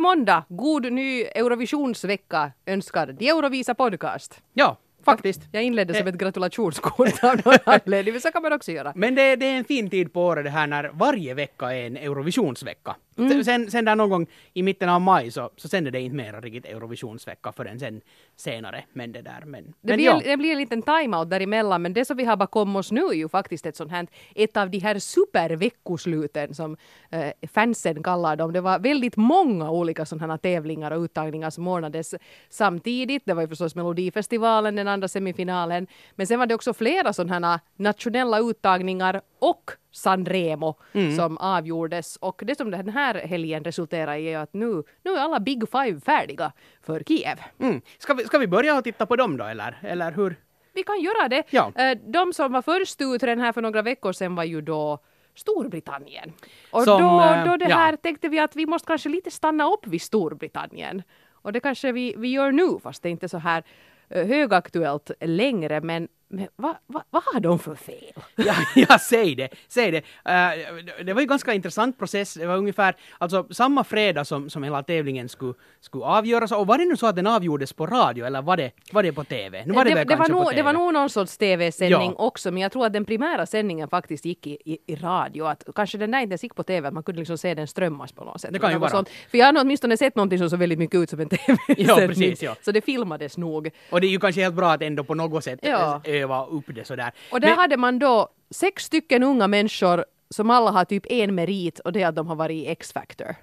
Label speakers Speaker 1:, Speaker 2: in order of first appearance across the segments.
Speaker 1: Måndag, god ny Eurovisionsvecka önskar The Eurovisa Podcast.
Speaker 2: Ja, faktiskt.
Speaker 1: Jag inledde som
Speaker 2: Eh.
Speaker 1: ett gratulationskort av någon anledning, men så kan man också göra.
Speaker 2: Men det, det är en fin tid på året det här när varje vecka är en Eurovisionsvecka.
Speaker 1: Mm.
Speaker 2: Sen, sen där någon gång i mitten av maj så, så sänder det inte mera riktigt Eurovisionsvecka förrän sen senare. Men det där, men...
Speaker 1: Det
Speaker 2: men
Speaker 1: blir,
Speaker 2: ja.
Speaker 1: det blir en liten timeout däremellan, men det som vi har bakom oss nu är ju faktiskt ett sånt här, ett av de här superveckosluten som eh, fansen kallar dem. Det var väldigt många olika sådana tävlingar och uttagningar som ordnades samtidigt. Det var ju förstås Melodifestivalen, den andra semifinalen, men sen var det också flera sådana nationella uttagningar och Sanremo som avgjordes. Och det som den här helgen resulterar i är att nu, nu är alla Big Five färdiga för Kiev.
Speaker 2: Mm. Ska, vi, ska vi börja och titta på dem då eller? Eller hur?
Speaker 1: Vi kan göra det.
Speaker 2: Ja.
Speaker 1: Eh, De som var först ut den här för några veckor sedan var ju då Storbritannien. Och
Speaker 2: Som,
Speaker 1: då,
Speaker 2: eh,
Speaker 1: då det
Speaker 2: ja.
Speaker 1: här tänkte vi att vi måste kanske lite stanna upp vid Storbritannien. Och det kanske vi, vi gör nu, fast det är inte så här eh, högaktuellt längre. Men, men vad va, vad har de för fel?
Speaker 2: Ja, ja, säg det. Säg det. Eh, det var ju ganska intressant process. Det var ungefär alltså, samma fredag som, som hela tävlingen skulle, skulle avgöras. Och var det nu så att den avgjordes på radio eller var det, var det på TV? Nu var det, väl
Speaker 1: det, var nog,
Speaker 2: på
Speaker 1: det
Speaker 2: TV.
Speaker 1: var nog någon sorts tv-sändning
Speaker 2: Ja.
Speaker 1: också, men jag tror att den primära sändningen faktiskt gick i, i, i radio. Att kanske den där inte ens gick på tv, att man kunde liksom se den strömmas på något sätt.
Speaker 2: Det kan ju vara.
Speaker 1: sånt. För jag har nog åtminstone sett någonting som såg väldigt mycket ut som en tv-sändning.
Speaker 2: Ja, precis, ja.
Speaker 1: Så det filmades nog.
Speaker 2: Och det är ju kanske helt bra att ändå på något sätt
Speaker 1: Ja.
Speaker 2: Eh, öva upp det sådär.
Speaker 1: Och där
Speaker 2: Men-
Speaker 1: hade man då sex stycken unga människor som alla har typ en merit och det är att de har varit i X-Factor.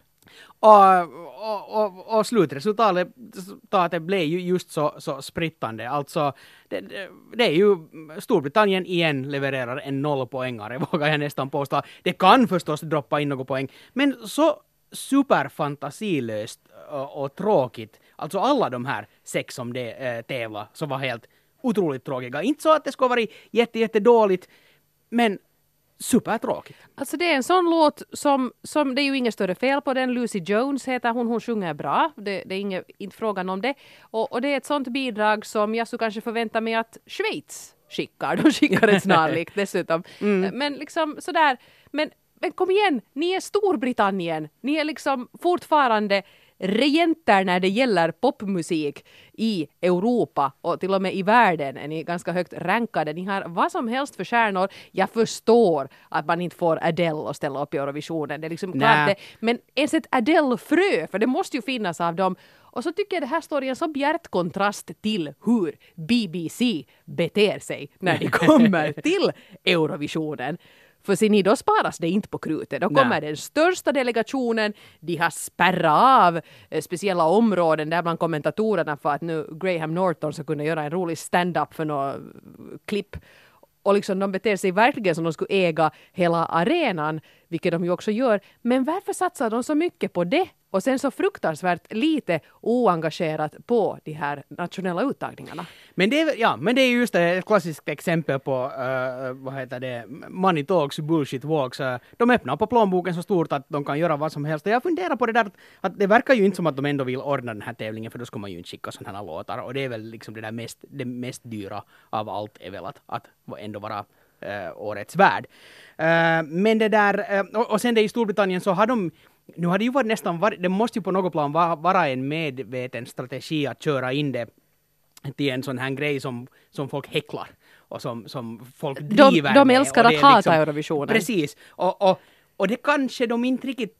Speaker 2: Och, och, och, och slutresultatet resultatet blev ju just så, så sprittande. Alltså, det, det, är ju Storbritannien igen levererar en nollpoängare, vågar jag nästan påstå. Det kan förstås droppa in något poäng, men så superfantasilöst och, och tråkigt. Alltså alla de här sex som det äh, tävlar så var helt otroligt tråkiga. Inte så att det skulle varit jätte, jätte dåligt, men supertråkigt.
Speaker 1: Alltså det är en sån låt som, som det är ju inget större fel på den. Lucy Jones heter hon, hon sjunger bra. Det, det är inget, inte frågan om det. Och, och det är ett sånt bidrag som jag skulle kanske förvänta mig att Schweiz skickar. De skickar ett snarlikt dessutom. Men liksom sådär, men, men kom igen, ni är Storbritannien. Ni är liksom fortfarande regenter när det gäller popmusik i Europa och till och med i världen är ni ganska högt rankade. Ni har vad som helst för stjärnor. Jag förstår att man inte får Adele att ställa upp i Eurovisionen. Det är liksom klart det. Men ens ett Adele-frö, för det måste ju finnas av dem. Och så tycker jag det här står i en så bjärt kontrast till hur BBC beter sig när de kommer till Eurovisionen. För ser ni, då sparas det inte på krutet. Då
Speaker 2: Nej.
Speaker 1: kommer den största delegationen, de har spärrat av eh, speciella områden där bland kommentatorerna för att nu Graham Norton ska kunna göra en rolig stand-up för något eh, klipp. Och liksom de beter sig verkligen som de skulle äga hela arenan, vilket de ju också gör. Men varför satsar de så mycket på det och sen så fruktansvärt lite oengagerat på de här nationella uttagningarna?
Speaker 2: Men det, är, ja, men det är just det, ett klassiskt exempel på, uh, vad heter det, money talks, bullshit walks. Uh, de öppnar på plånboken så stort att de kan göra vad som helst. Och jag funderar på det där, att, att det verkar ju inte som att de ändå vill ordna den här tävlingen, för då ska man ju inte skicka sådana här låtar. Och det är väl liksom det där mest, det mest dyra av allt är väl att, att ändå vara uh, årets värd. Uh, men det där, uh, och, och sen det i Storbritannien så har de nu har det ju varit nästan, var, det måste ju på något plan vara, vara en medveten strategi att köra in det till en sån här grej som, som folk häcklar och som, som folk
Speaker 1: De-
Speaker 2: driver
Speaker 1: de
Speaker 2: med.
Speaker 1: älskar att
Speaker 2: är
Speaker 1: hata Eurovisionen.
Speaker 2: Precis. Och, och, och det kanske de inte riktigt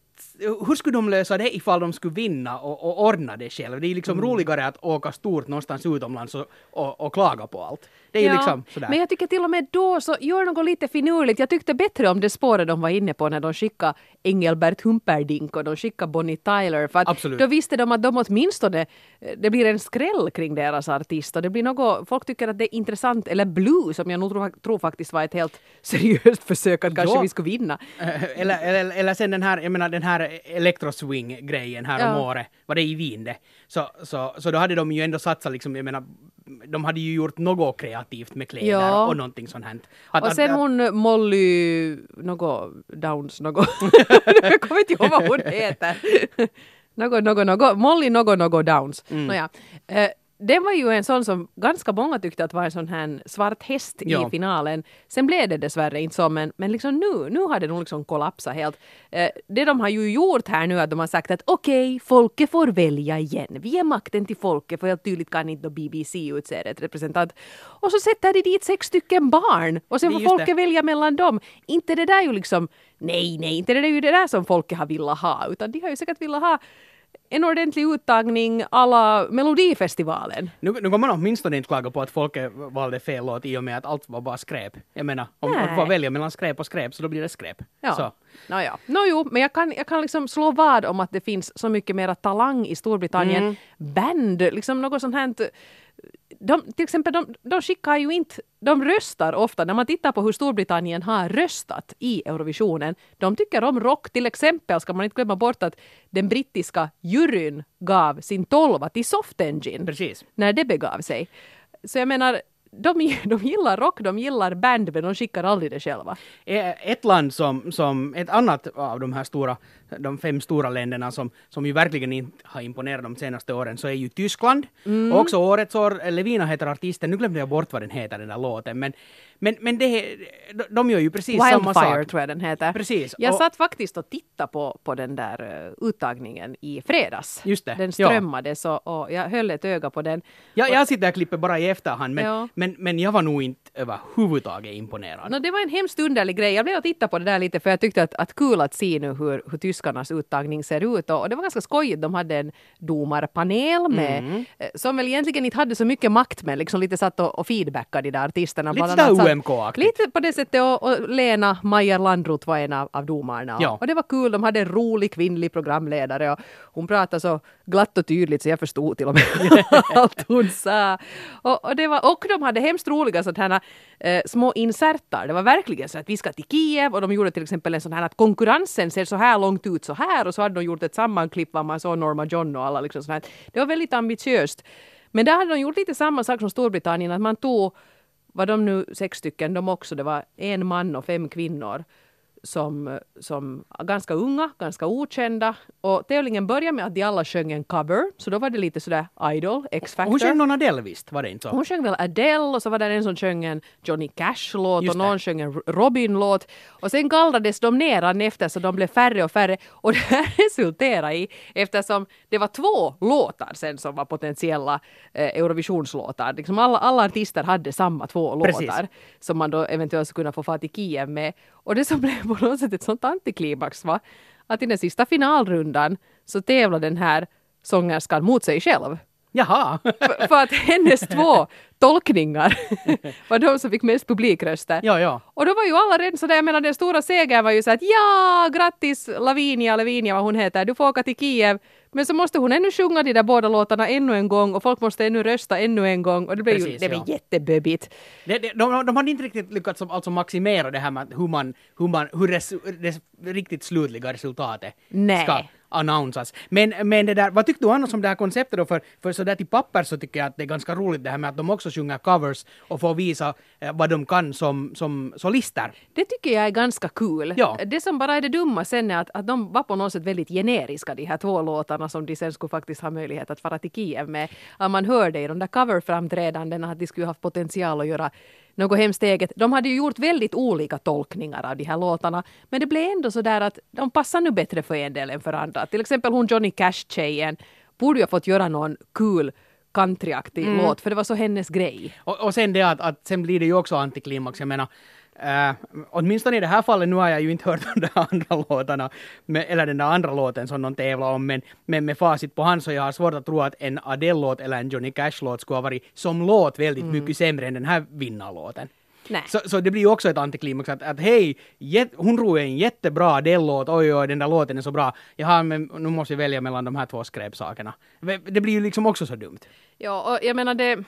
Speaker 2: hur skulle de lösa det ifall de skulle vinna och, och ordna det själv? Det är liksom
Speaker 1: Mm.
Speaker 2: roligare att åka stort någonstans utomlands och, och, och klaga på allt. Det är ju liksom sådär.
Speaker 1: Men jag tycker till och med då så gör något lite finurligt. Jag tyckte bättre om det spåret de var inne på när de skickade Engelbert Humperdinck och de skickade Bonnie Tyler. För att
Speaker 2: Absolut.
Speaker 1: då visste de att de åtminstone, eh, det blir en skräll kring deras artist och det blir något, folk tycker att det är intressant, eller Blue som jag nog tror, tror faktiskt var ett helt seriöst försök att kanske
Speaker 2: Ja.
Speaker 1: vi skulle vinna.
Speaker 2: Eh, eller, eller, eller sen den här, jag menar den här elektroswing-grejen här om
Speaker 1: Ja.
Speaker 2: året, var det i Wien det? Så, så, så då hade de ju ändå satsat liksom, jag menar, de hade ju gjort något kreativt med kläder
Speaker 1: Ja.
Speaker 2: och någonting sånt här. Att,
Speaker 1: Och sen
Speaker 2: att-
Speaker 1: hon Molly, något Downs, något, jag kommer inte ihåg vad hon heter. något, något, något, Molly något, något Downs.
Speaker 2: Mm.
Speaker 1: Nåja. Eh, det var ju en sån som ganska många tyckte att var en sån här svart häst
Speaker 2: Ja.
Speaker 1: i finalen. Sen blev det dessvärre inte så, men, men liksom nu, nu har det nog liksom kollapsat helt. Eh, det de har ju gjort här nu är att de har sagt att okej, folket får välja igen. Vi är makten till folket, för helt tydligt kan inte BBC utse ett representant. Och så sätter de dit sex stycken barn och sen får folket
Speaker 2: det.
Speaker 1: välja mellan dem. Inte det där ju liksom, nej, nej, inte det där är ju det där som folket har velat ha, utan de har ju säkert velat ha en ordentlig uttagning alla Melodifestivalen.
Speaker 2: Nu, nu kommer man åtminstone inte klaga på att folket valde fel låt i och med att allt var bara skräp. Jag menar, om man får välja mellan skräp och skräp så då blir det skräp.
Speaker 1: Ja.
Speaker 2: Så.
Speaker 1: Nåja, no, jo, men jag kan, jag kan liksom slå vad om att det finns så mycket mera talang i Storbritannien.
Speaker 2: Mm.
Speaker 1: Band, liksom något sånt här. De, till exempel, de, de skickar ju inte, de röstar ofta, när man tittar på hur Storbritannien har röstat i Eurovisionen, de tycker om rock. Till exempel ska man inte glömma bort att den brittiska juryn gav sin tolva till Soft Engine
Speaker 2: Precis.
Speaker 1: när det begav sig. Så jag menar, de, de gillar rock, de gillar band, men de skickar aldrig det själva.
Speaker 2: Eh, Ett land som, som, ett annat av de här stora, de fem stora länderna som, som ju verkligen inte har imponerat de senaste åren så är ju Tyskland.
Speaker 1: Mm.
Speaker 2: Och också årets år, Levina heter artisten, nu glömde jag bort vad den heter den där låten, men, men, men det, de, de gör ju precis samma
Speaker 1: Wildfire
Speaker 2: sak.
Speaker 1: tror jag den heter.
Speaker 2: Precis.
Speaker 1: Jag
Speaker 2: Och-
Speaker 1: satt faktiskt och tittade på, på den där uh, uttagningen i fredags.
Speaker 2: Just det,
Speaker 1: Den
Speaker 2: ja.
Speaker 1: strömmades och, och jag höll ett öga på den.
Speaker 2: Jag, jag sitter och klipper bara i efterhand, men,
Speaker 1: Ja.
Speaker 2: Men, men jag var nog inte överhuvudtaget imponerad.
Speaker 1: No, det var en hemskt underlig grej. Jag blev och tittade på det där lite för jag tyckte att, att kul att se nu hur, hur tyskarnas uttagning ser ut. Och, och det var ganska skojigt. De hade en domarpanel med,
Speaker 2: Mm.
Speaker 1: eh, som väl egentligen inte hade så mycket makt men liksom lite satt och, och feedbackade de där artisterna.
Speaker 2: Lite sådär UMK-aktigt.
Speaker 1: Lite på det sättet och, och Lena Majer Landrot var en av, av domarna.
Speaker 2: Ja.
Speaker 1: Och det var kul. De hade en rolig kvinnlig programledare och hon pratade så glatt och tydligt så jag förstod till och med allt hon sa. Och, och, det var, och de hade hemskt roliga sådana här eh, små insertar. Det var verkligen så att vi ska till Kiev och de gjorde till exempel en sån här att konkurrensen ser så här långt ut så här och så hade de gjort ett sammanklipp var man såg Norma John och alla liksom sådär. Det var väldigt ambitiöst. Men där hade de gjort lite samma sak som Storbritannien att man tog var de nu sex stycken de också, det var en man och fem kvinnor som, som ganska unga, ganska okända. Och tävlingen började med att de alla sjöng en cover, så då var det lite sådär Idol, X-Factor.
Speaker 2: Hon sjöng någon Adele visst, var det inte så?
Speaker 1: Hon sjöng väl Adele och så var det en som sjöng en Johnny Cash-låt och någon sjöng en Robin-låt. Och sen gallrades de ner efter så de blev färre och färre. Och det här resulterade i, eftersom det var två låtar sen som var potentiella eh, Eurovisionslåtar. Liksom alla, alla artister hade samma två
Speaker 2: Precis.
Speaker 1: låtar som man då eventuellt skulle kunna få fara till Kiev med. Och det som blev på något sätt ett sånt antiklimax var att i den sista finalrundan så tävlade den här sångerskan mot sig själv.
Speaker 2: Jaha!
Speaker 1: För, för att hennes två tolkningar var de som fick mest publikröster.
Speaker 2: ja, ja.
Speaker 1: Och då var ju alla redan sådär, jag menar den stora segern var ju så att ja, grattis Lavinia, Lavinia vad hon heter, du får åka till Kiev. Men så måste hon ännu sjunga de där båda låtarna ännu en gång och folk måste ännu rösta ännu en gång och det blev ju
Speaker 2: Precis,
Speaker 1: det blev
Speaker 2: ja.
Speaker 1: jätteböbigt.
Speaker 2: Det, det, de, de hade inte riktigt lyckats alltså maximera det här med hur man, hur man, hur res, det riktigt slutliga resultatet
Speaker 1: Nej.
Speaker 2: ska annonsas. Men, men det där, vad tyckte du annars om det här konceptet då? För, för sådär till papper så tycker jag att det är ganska roligt det här med att de också sjunger covers och får visa eh, vad de kan som, som solister.
Speaker 1: Det tycker jag är ganska kul.
Speaker 2: Ja.
Speaker 1: Det som bara är det dumma sen är att, att de var på något sätt väldigt generiska de här två låtarna som de sen skulle faktiskt ha möjlighet att fara till Kiev med. Att man hörde i de där coverframträdandena att de skulle ha haft potential att göra något hemskt eget. De hade ju gjort väldigt olika tolkningar av de här låtarna men det blev ändå så där att de passar nu bättre för en del än för andra. Till exempel hon Johnny Cash-tjejen borde ju ha fått göra någon kul countryaktig låt för det var så hennes grej.
Speaker 2: Och, och sen det att, att sen blir det ju också antiklimax. Jag menar, Uh, åtminstone i det här fallet, nu har jag ju inte hört de där andra låtarna, med, eller den där andra låten som de tävlar om, men, men med facit på hand så jag har svårt att tro att en Adele-låt eller en Johnny Cash-låt skulle ha varit som låt väldigt mycket sämre än den här vinnarlåten.
Speaker 1: Nej.
Speaker 2: Så, så det blir ju också ett antiklimax att, att hej, jät, hon tror är en jättebra Adele-låt, oj oj den där låten är så bra, jaha men nu måste vi välja mellan de här två skräpsakerna. Det blir ju liksom också så dumt.
Speaker 1: Ja, och jag menar det...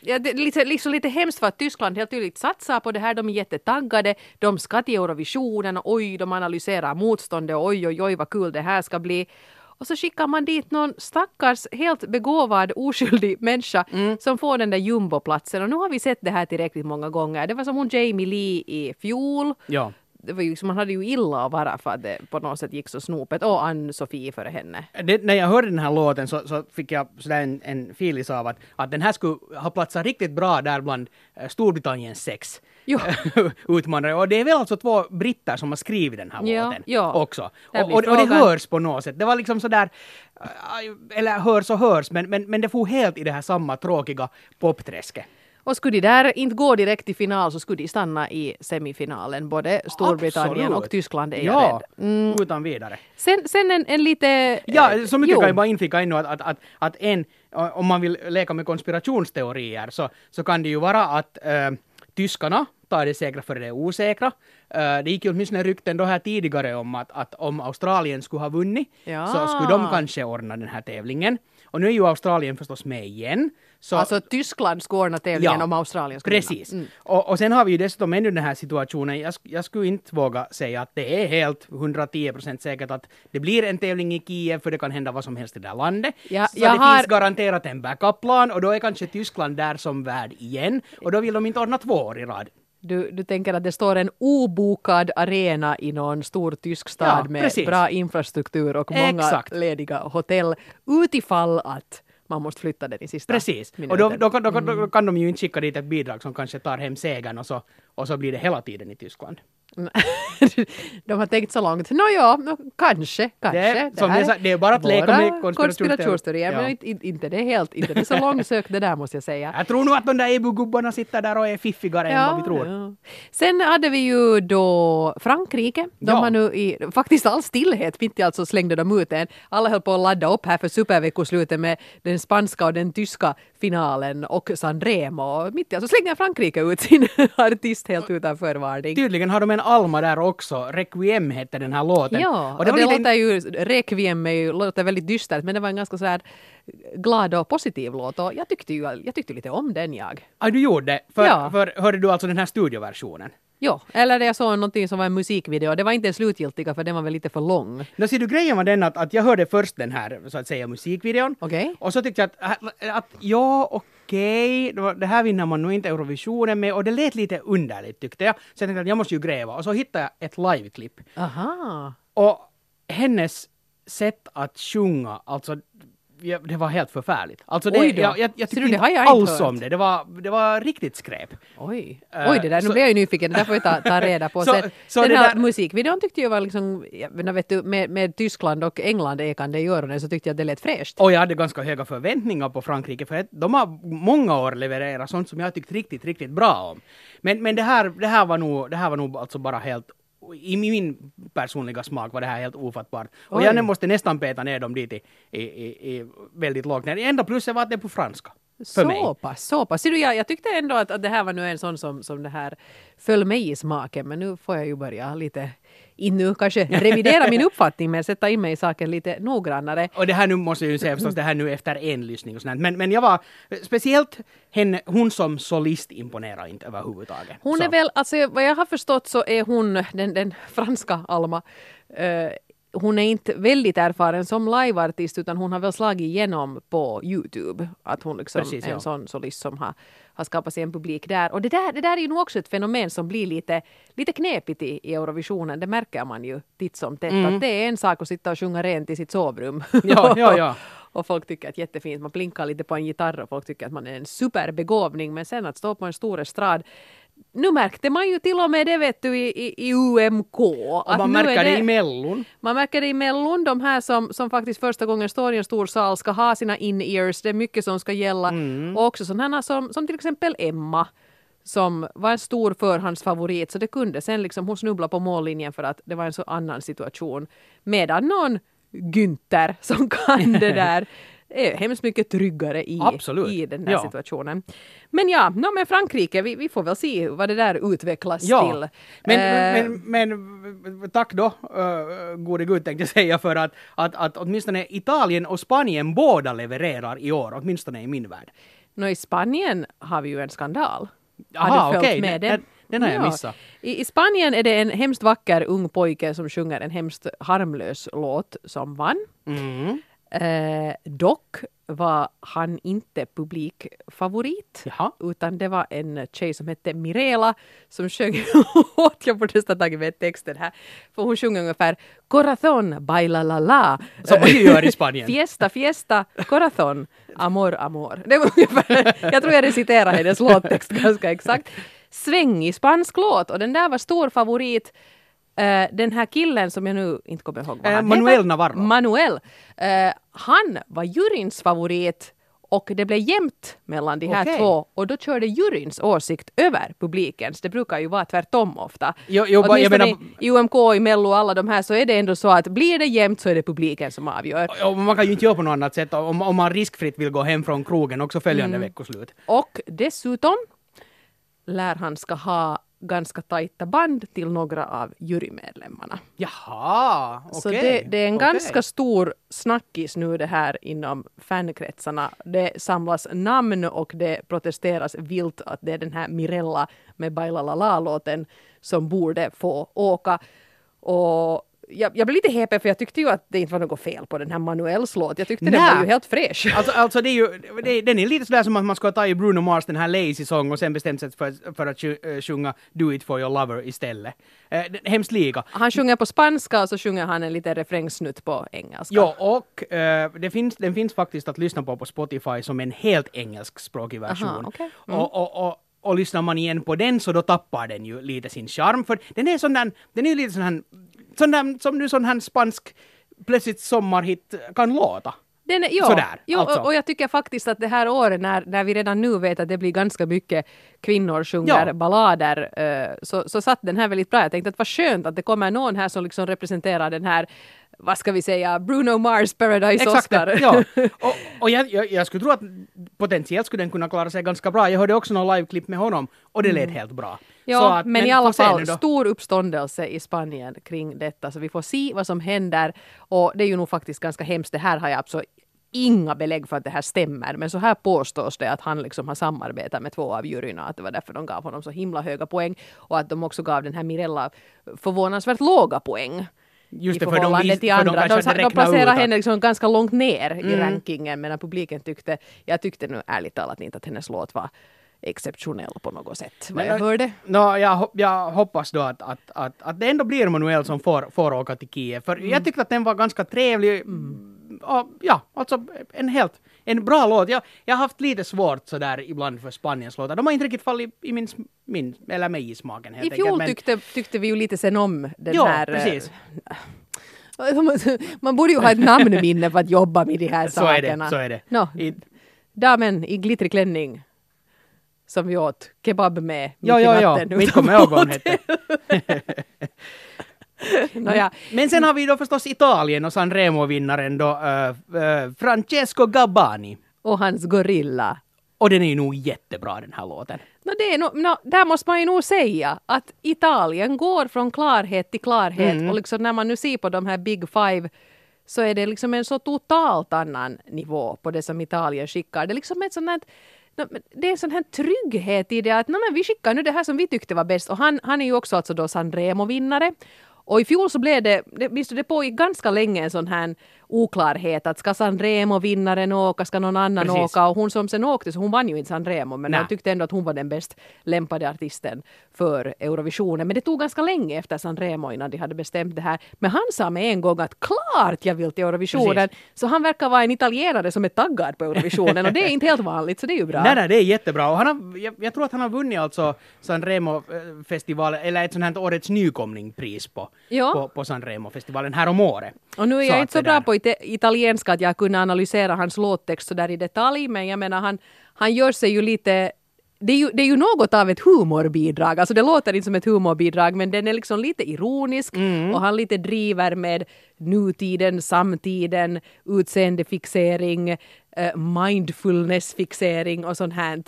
Speaker 1: Ja, det är lite, liksom lite hemskt för att Tyskland helt tydligt satsar på det här. De är jättetaggade. De ska till Eurovisionen. och Oj, de analyserar motståndet. och Oj, oj, oj, vad kul det här ska bli. Och så skickar man dit någon stackars helt begåvad oskyldig människa som får den där jumboplatsen. Och nu har vi sett det här tillräckligt många gånger. Det var som hon Jamie Lee i fjol.
Speaker 2: Ja.
Speaker 1: Det var ju, liksom- man hade ju illa att vara för att det på något sätt gick så snopet. Och Ann-Sofie före henne.
Speaker 2: Det, när jag hörde den här låten så, så fick jag sådär en, en filis av att, att den här skulle ha platsat riktigt bra där bland eh, Storbritanniens sex
Speaker 1: Jo.
Speaker 2: utmanare. Och det är väl alltså två britter som har skrivit den här
Speaker 1: Ja,
Speaker 2: låten
Speaker 1: ja.
Speaker 2: också. Och, och, och det hörs på något sätt. Det var liksom sådär, äh, eller hörs och hörs, men, men, men det får helt i det här samma tråkiga popträsket.
Speaker 1: Och skulle de där inte gå direkt till final så skulle de stanna i semifinalen. Både Storbritannien
Speaker 2: Absolut.
Speaker 1: och Tyskland är jag
Speaker 2: Ja,
Speaker 1: rädd. Mm.
Speaker 2: utan vidare.
Speaker 1: Sen, sen en, en lite...
Speaker 2: Ja,
Speaker 1: eh,
Speaker 2: så mycket
Speaker 1: jo.
Speaker 2: kan jag bara inflika ännu att, att, att, att en, om man vill leka med konspirationsteorier så, så kan det ju vara att äh, tyskarna tar det säkra före det osäkra. Äh, det gick ju åtminstone rykten då här tidigare om att, att om Australien skulle ha vunnit
Speaker 1: Ja.
Speaker 2: så skulle de kanske ordna den här tävlingen. Och nu är ju Australien förstås med igen. Så,
Speaker 1: Alltså Tyskland skulle ordna tävlingen
Speaker 2: Ja,
Speaker 1: om Australien skulle
Speaker 2: Precis.
Speaker 1: Mm.
Speaker 2: Och, och sen har vi ju dessutom ännu den här situationen, jag, jag skulle inte våga säga att det är helt 110% säkert att det blir en tävling i Kiev, för det kan hända vad som helst i det där landet.
Speaker 1: Ja,
Speaker 2: så det
Speaker 1: har-
Speaker 2: finns garanterat en backup-plan och då är kanske Tyskland där som värd igen. Och då vill de inte ordna två år i rad.
Speaker 1: Du, du tänker att det står en obokad arena i någon stor tysk stad
Speaker 2: Ja,
Speaker 1: med bra infrastruktur och många
Speaker 2: Exakt.
Speaker 1: lediga hotell utifall att man måste flytta den i sista
Speaker 2: Precis. Och
Speaker 1: minuten.
Speaker 2: då, då, kan- då, kan- då kan de ju inte skicka dit ett bidrag som kanske tar hem segern och så, och så blir det hela tiden i Tyskland.
Speaker 1: De har tänkt så långt. Nåja, kanske, kanske.
Speaker 2: Det- som jag sa, det är bara att leka med konspirationsteorier. Ja.
Speaker 1: Men inte, inte- det helt, inte det så långsökt det där måste jag säga.
Speaker 2: Jag tror nog att de där EBU-gubbarna sitter där och är fiffigare än vad vi tror.
Speaker 1: ja. Sen hade vi ju då Frankrike. De
Speaker 2: Ja.
Speaker 1: har nu i faktiskt all stillhet, mitt i allt så slängde de ut en. Alla höll på att ladda upp här för superveckoslutet med den spanska och den tyska finalen och Sanremo. Och mitt i allt så slänger Frankrike ut sin artist helt utan förvarning.
Speaker 2: Tydligen har de en Alma där också. Requiem hette den här låten.
Speaker 1: Ja, och
Speaker 2: och
Speaker 1: det,
Speaker 2: det var lite...
Speaker 1: låter ju, Requiem är ju, låter väldigt dystert men det var en ganska så här glad och positiv låt och jag tyckte ju jag tyckte lite om den jag.
Speaker 2: Ah, du gjorde det? För,
Speaker 1: Ja.
Speaker 2: för hörde du alltså den här studioversionen?
Speaker 1: Jo, eller jag såg någonting som var en musikvideo. Det var inte den slutgiltiga för den var väl lite för lång.
Speaker 2: Då ser du, grejen var den att, att jag hörde först den här, så att säga, musikvideon.
Speaker 1: Okej?
Speaker 2: Och så tyckte jag att, att, att ja, okej, det var- det här vinner man nog inte Eurovisionen med och det lät lite underligt tyckte jag. Så jag tänkte att jag måste ju gräva och så hittade jag ett liveklipp.
Speaker 1: Aha.
Speaker 2: Och hennes sätt att sjunga, alltså ja, det var helt förfärligt. Alltså det,
Speaker 1: Oj då.
Speaker 2: jag, jag, jag tyckte
Speaker 1: du, det har jag inte
Speaker 2: alls
Speaker 1: hört.
Speaker 2: om det. Det var, det var riktigt skräp.
Speaker 1: Oj.
Speaker 2: Eh,
Speaker 1: Oj, det där, nu
Speaker 2: så-
Speaker 1: blir jag ju nyfiken. Det där får vi ta, ta reda på
Speaker 2: Så-
Speaker 1: sen.
Speaker 2: så
Speaker 1: Den här
Speaker 2: där-
Speaker 1: musikvideon tyckte jag var liksom, jag vet du, med, med Tyskland och England ekande i öronen så tyckte jag att det lät fräscht.
Speaker 2: Och jag hade ganska höga förväntningar på Frankrike för de har många år levererat sånt som jag tyckt riktigt, riktigt bra om. Men, men det, här, det, här var nog, det här var nog alltså bara helt i min personliga smak var det här helt ofattbart. Och
Speaker 1: Oj.
Speaker 2: jag måste nästan peta ner dem dit i, i, i, väldigt lågt ner. Det enda plusset var att det är på franska. För mig.
Speaker 1: Så pass, så pass. Ser du, jag, jag tyckte ändå att, att det här var nu en sån som, som det här föll mig i smaken, men nu får jag ju börja lite in nu kanske revidera min uppfattning men sätta in mig i saken lite noggrannare.
Speaker 2: Och det här nu måste jag ju säga förstås, det här nu efter en lyssning och sånt. Men, men jag var, speciellt henne, hon som solist imponerar inte överhuvudtaget.
Speaker 1: Hon
Speaker 2: Så.
Speaker 1: är väl, alltså vad jag har förstått så är hon, den, den franska Alma, eh, hon är inte väldigt erfaren som liveartist utan hon har väl slagit igenom på Youtube. Att hon liksom
Speaker 2: Precis,
Speaker 1: är en
Speaker 2: ja.
Speaker 1: sån solist som har, har skapat sig en publik där. Och det där, det där är ju nog också ett fenomen som blir lite, lite knepigt i, i Eurovisionen. Det märker man ju titt som tätt. Att det är en sak att sitta och sjunga rent i sitt sovrum.
Speaker 2: Mm. Ja, ja, ja.
Speaker 1: och folk tycker att jättefint. Man blinkar lite på en gitarr och folk tycker att man är en superbegåvning. Men sen att stå på en stor estrad nu märkte man ju till och med det vet du i, i, i UMK.
Speaker 2: Och man märker det i Mellon.
Speaker 1: man märker det i Mellon, de här som, som faktiskt första gången står i en stor sal ska ha sina in-ears, det är mycket som ska gälla.
Speaker 2: Mm.
Speaker 1: Och också sådana som, som till exempel Emma som var en stor förhandsfavorit så det kunde sen liksom hon snubbla på mållinjen för att det var en så annan situation. Medan någon Günther som kan det där är hemskt mycket tryggare i,
Speaker 2: Absolut.
Speaker 1: i den här
Speaker 2: Ja.
Speaker 1: situationen. Men ja, no, men Frankrike, vi, vi får väl se vad det där utvecklas till.
Speaker 2: Ja, men,
Speaker 1: Eh,
Speaker 2: men, men tack då, uh, gode gud tänkte jag säga, för att, att, att åtminstone Italien och Spanien båda levererar i år, åtminstone i min värld.
Speaker 1: Nå, I Spanien har vi ju en skandal.
Speaker 2: Aha,
Speaker 1: har du följt
Speaker 2: okej,
Speaker 1: med
Speaker 2: den-
Speaker 1: den?
Speaker 2: den- har jag missat.
Speaker 1: I, I Spanien är det en hemskt vacker ung pojke som sjunger en hemskt harmlös låt som vann.
Speaker 2: Mm.
Speaker 1: Eh, dock var han inte publikfavorit.
Speaker 2: Jaha.
Speaker 1: Utan det var en tjej som hette Mirela som sjöng åt, jag borde nästan tagit med texten här. För hon sjunger ungefär Corazon, baila la la.
Speaker 2: Som man ju gör i Spanien.
Speaker 1: Fiesta, fiesta, corazon, amor, amor. Det var ungefär, jag tror jag reciterar hennes låttext ganska exakt. Svängig spansk låt och den där var stor favorit. Eh, den här killen som jag nu inte kommer ihåg vad
Speaker 2: Eh,
Speaker 1: han
Speaker 2: Manuel
Speaker 1: heter.
Speaker 2: Navarro.
Speaker 1: Manuel. Eh, han var juryns favorit och det blev jämnt mellan de här
Speaker 2: Okej.
Speaker 1: två och då körde juryns åsikt över publikens. Det brukar ju vara tvärtom ofta.
Speaker 2: Jo, jo, ba- jag
Speaker 1: Åtminstone
Speaker 2: menar-
Speaker 1: i UMK, i Mello och alla de här så är det ändå så att blir det jämnt så är det publiken som avgör.
Speaker 2: Och man kan ju inte göra på något annat sätt om, om man riskfritt vill gå hem från krogen också följande
Speaker 1: Mm.
Speaker 2: veckoslut.
Speaker 1: Och dessutom lär han ska ha ganska tajta band till några av jurymedlemmarna.
Speaker 2: Jaha, okej.
Speaker 1: Så det, det är en
Speaker 2: okej.
Speaker 1: ganska stor snackis nu det här inom fankretsarna. Det samlas namn och det protesteras vilt att det är den här Mirella med Baila La La-låten som borde få åka. Och jag, jag blev lite häpen för jag tyckte ju att det inte var något fel på den här Manuels låt. Jag tyckte den
Speaker 2: Nä.
Speaker 1: var ju helt fräsch.
Speaker 2: Alltså, alltså det är ju, det, den är lite sådär som att man ska ta i Bruno Mars den här Lazy Song och sen bestämt sig för, för att eh, sjunga Do It For Your Lover istället. Det- hemskt lika.
Speaker 1: Han sjunger på spanska och så sjunger han en liten refrängsnutt på engelska.
Speaker 2: Ja, och eh, det finns, den finns faktiskt att lyssna på på Spotify som en helt engelskspråkig version.
Speaker 1: Aha, okej. Mm.
Speaker 2: och, och, och, och lyssnar man igen på den så då tappar den ju lite sin charm. För den är sån där, den är ju lite sån här, sån där, som nu sån här spansk plötsligt sommarhit kan låta.
Speaker 1: Den jo,
Speaker 2: Sådär,
Speaker 1: jo,
Speaker 2: alltså.
Speaker 1: och, och jag tycker faktiskt att det här året när, när vi redan nu vet att det blir ganska mycket kvinnor sjunger
Speaker 2: Ja.
Speaker 1: ballader eh, så, så satt den här väldigt bra. Jag tänkte att vad skönt att det kommer någon här som liksom representerar den här vad ska vi säga, Bruno Mars Paradise
Speaker 2: Exakt,
Speaker 1: Oscar.
Speaker 2: ja. Och, och jag, jag, jag skulle tro att potentiellt skulle den kunna klara sig ganska bra. Jag hörde också någon liveklipp med honom och det lät helt bra.
Speaker 1: Ja,
Speaker 2: att-
Speaker 1: men, i alla fall stor uppståndelse i Spanien kring detta så vi får se vad som händer och det är ju nog faktiskt ganska hemskt. Det här har jag absolut inga belägg för att det här stämmer men så här påstås det att han liksom har samarbetat med två av juryerna att det var därför de gav honom så himla höga poäng och att de också gav den här Mirella förvånansvärt låga poäng.
Speaker 2: Just
Speaker 1: i
Speaker 2: det, för de
Speaker 1: till
Speaker 2: de
Speaker 1: andra. De, de,
Speaker 2: ut att-
Speaker 1: henne liksom ganska långt ner i
Speaker 2: Mm.
Speaker 1: rankingen medan publiken tyckte, jag tyckte nu ärligt talat inte att hennes låt var exceptionell på något sätt. Vad jag hörde.
Speaker 2: Nå, jag, jag hoppas då att, att, att, att det ändå blir Manuel som får, får åka till Kiev. För
Speaker 1: Mm.
Speaker 2: jag tyckte att den var ganska trevlig. Och, ja, alltså en helt en bra låt. Jag, jag har haft lite svårt sådär ibland för Spaniens låtar. De har inte riktigt fallit i min, min eller mig i smaken helt
Speaker 1: I fjol
Speaker 2: enkelt. men-
Speaker 1: tyckte, tyckte vi ju lite sen om den
Speaker 2: Ja,
Speaker 1: här... eh,
Speaker 2: precis.
Speaker 1: Man borde ju ha ett namnminne för att jobba med de här
Speaker 2: Så är
Speaker 1: sakerna.
Speaker 2: det, så är det.
Speaker 1: Nå,
Speaker 2: I,
Speaker 1: damen i glittrig klänning som vi åt kebab med mitt
Speaker 2: ja,
Speaker 1: i
Speaker 2: ja, ja.
Speaker 1: natten.
Speaker 2: Men inte kommer jag ihåg vad hon hette.
Speaker 1: Nåja,
Speaker 2: Men sen har vi då förstås Italien och Sanremo-vinnaren då äh, äh, Francesco Gabbani.
Speaker 1: och hans gorilla.
Speaker 2: Och den är ju nog jättebra den här låten.
Speaker 1: No, det är no, no, där måste man ju nog säga att Italien går från klarhet till klarhet
Speaker 2: Mm.
Speaker 1: och liksom när man nu ser på de här Big Five så är det liksom en så totalt annan nivå på det som Italien skickar. Det är liksom ett sånt här no, det är en sån här trygghet i det att no, men vi skickar nu det här som vi tyckte var bäst och han, han är ju också alltså då Sanremo-vinnare. Och i fjol så blev det, det, visst det pågick ganska länge en sån här oklarhet att ska Sanremo-vinnaren åka, ska någon annan
Speaker 2: Precis.
Speaker 1: åka och hon som sen åkte så hon vann ju inte Sanremo men han tyckte ändå att hon var den bäst lämpade artisten för Eurovisionen. Men det tog ganska länge efter Sanremo innan de hade bestämt det här. Men han sa med en gång att klart jag vill till Eurovisionen. Så han verkar vara en italienare som är taggad på Eurovisionen och det är inte helt vanligt så det är ju bra.
Speaker 2: Nej, nej, det är jättebra. Och han har, jag, jag tror att han har vunnit alltså Sanremo-festivalen, eller ett sånt här årets nykomling-pris på,
Speaker 1: Ja.
Speaker 2: på, på Sanremo-festivalen här om året.
Speaker 1: Och nu är jag
Speaker 2: att
Speaker 1: inte så bra
Speaker 2: där-
Speaker 1: på ite- italienska att jag kunde analysera hans låttext så där i detalj, men jag menar han, han gör sig ju lite det är, ju, det är ju något av ett humorbidrag, alltså det låter inte som ett humorbidrag men den är liksom lite ironisk
Speaker 2: Mm.
Speaker 1: och han lite driver med nutiden, samtiden, utseendefixering, eh, mindfulnessfixering och sånt här.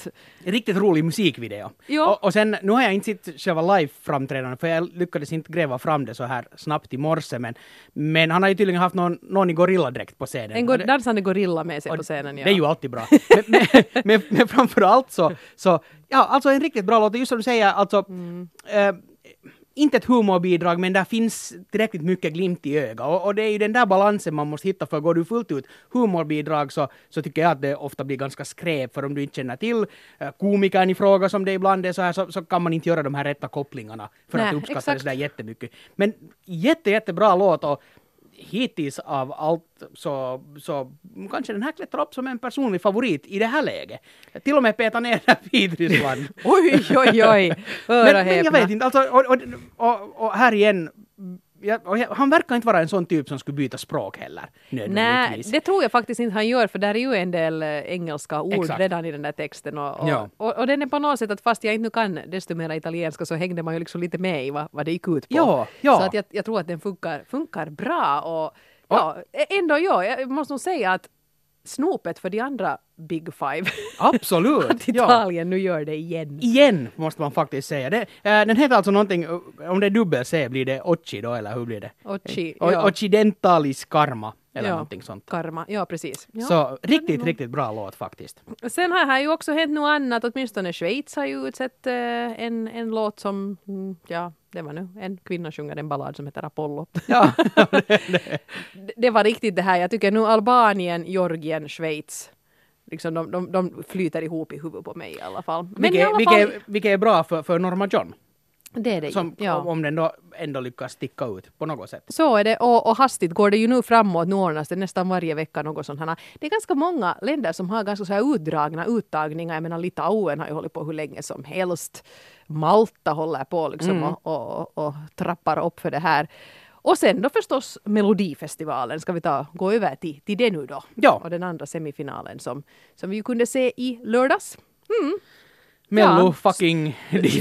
Speaker 2: Riktigt rolig musikvideo.
Speaker 1: Ja.
Speaker 2: Och, och sen, nu har jag inte sett själva live-framträdandet för jag lyckades inte gräva fram det så här snabbt i morse men, men han har ju tydligen haft någon, någon i gorilladräkt på scenen.
Speaker 1: En go- dansande gorilla med sig på scenen. Ja.
Speaker 2: Det är ju alltid bra. Men, men, men, men framför allt så, så, ja, alltså en riktigt bra låt. Just som du säger, alltså,
Speaker 1: Mm.
Speaker 2: eh, inte ett humorbidrag, men där finns tillräckligt mycket glimt i ögat. Och, och, det är ju den där balansen man måste hitta, för går du fullt ut humorbidrag så, så tycker jag att det ofta blir ganska skräp, för om du inte känner till eh, komikern i fråga som det ibland är så här, så, så kan man inte göra de här rätta kopplingarna för
Speaker 1: Nej,
Speaker 2: att uppskatta
Speaker 1: exakt.
Speaker 2: det sådär jättemycket. Men jätte, jättebra låt och hittills av allt så, så kanske den här klättrar upp som en personlig favorit i det här läget. Till och med peta ner den Vitryssland.
Speaker 1: Oj, oj, oj! Hör
Speaker 2: men, men jag vet inte, alltså, och, och, och, och här igen, ja, och jag, han verkar inte vara en sån typ som skulle byta språk heller.
Speaker 1: Nej, det tror jag faktiskt inte han gör, för där är ju en del eh, engelska ord
Speaker 2: Exakt.
Speaker 1: redan i den där texten. Och, och,
Speaker 2: Ja.
Speaker 1: och, och den är på något sätt att fast jag inte nu kan desto mer italienska så hängde man ju liksom lite med i vad, vad det gick ut på.
Speaker 2: Ja, ja.
Speaker 1: Så att jag, jag tror att den funkar, funkar bra. Och, ja, ändå ja, jag måste nog säga att snopet för de andra Big Five,
Speaker 2: Absolut!
Speaker 1: att
Speaker 2: ja.
Speaker 1: Italien nu gör det igen.
Speaker 2: Igen, måste man faktiskt säga. Det, eh, den heter alltså någonting, eh, om det är dubbel C blir det Occi då, eller hur blir det?
Speaker 1: Occi,
Speaker 2: O-
Speaker 1: ja.
Speaker 2: Occidentalis karma, eller
Speaker 1: Ja.
Speaker 2: någonting sånt.
Speaker 1: Karma, ja precis. Ja.
Speaker 2: Så riktigt, riktigt bra låt faktiskt.
Speaker 1: Sen har här ju också hänt något annat, åtminstone Schweiz har ju utsett eh, en, en låt som, mm, ja, det var nu en kvinna sjunger en ballad som heter Apollo.
Speaker 2: Ja,
Speaker 1: det, det var riktigt det här, jag tycker nu Albanien, Georgien, Schweiz, liksom de, de, de flyter ihop i huvudet på mig i alla fall. Men i
Speaker 2: vilket, vilket,
Speaker 1: fall,
Speaker 2: vilket är bra för, för Norma John.
Speaker 1: Det är det ju.
Speaker 2: Som,
Speaker 1: Ja.
Speaker 2: Om den då ändå lyckas sticka ut på något sätt.
Speaker 1: Så är det och, och hastigt går det ju nu framåt. Nu ordnas det nästan varje vecka något sånt här. Det är ganska många länder som har ganska så här utdragna uttagningar. Jag menar Litauen har ju hållit på hur länge som helst. Malta håller på liksom
Speaker 2: Mm.
Speaker 1: och, och, och trappar upp för det här. Och sen då förstås Melodifestivalen. Ska vi ta, gå över till, till det nu då?
Speaker 2: Ja.
Speaker 1: Och den andra semifinalen som, som vi ju kunde se i lördags.
Speaker 2: Mello
Speaker 1: Ja.
Speaker 2: fucking